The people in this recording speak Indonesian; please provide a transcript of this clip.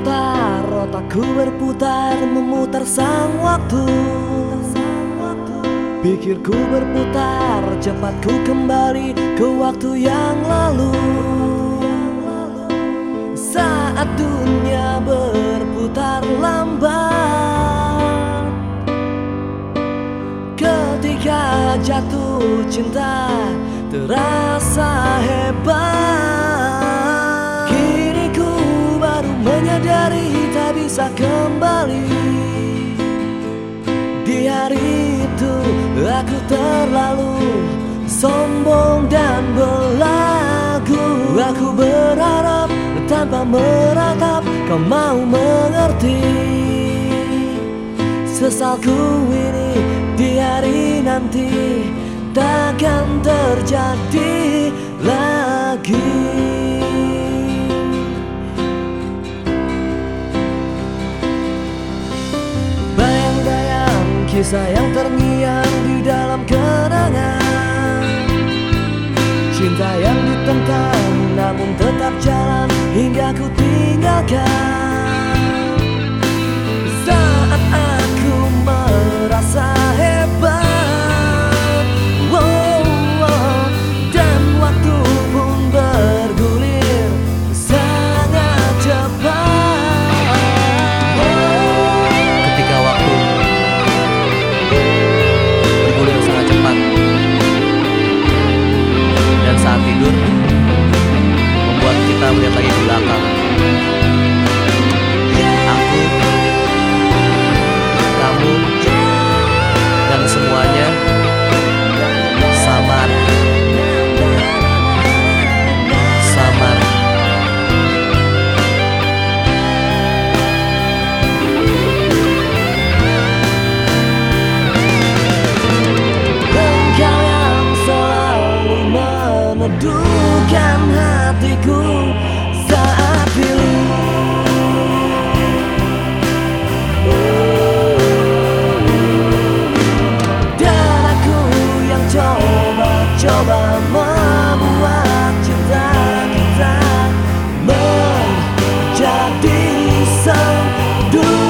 berputar Otakku berputar Memutar sang waktu. Pikirku berputar Cepat ku kembali Ke waktu yang lalu. Saat dunia berputar lambat. Ketika jatuh cinta Terasa hebat kembali. Di hari itu aku terlalu Sombong dan belagu Aku berharap tanpa meratap Kau mau mengerti. Sesalku ini di hari nanti takkan terjadi lagi kisah yang terngiang di dalam kenangan. Cinta yang ditentang namun tetap jalan hingga ku tinggalkan so do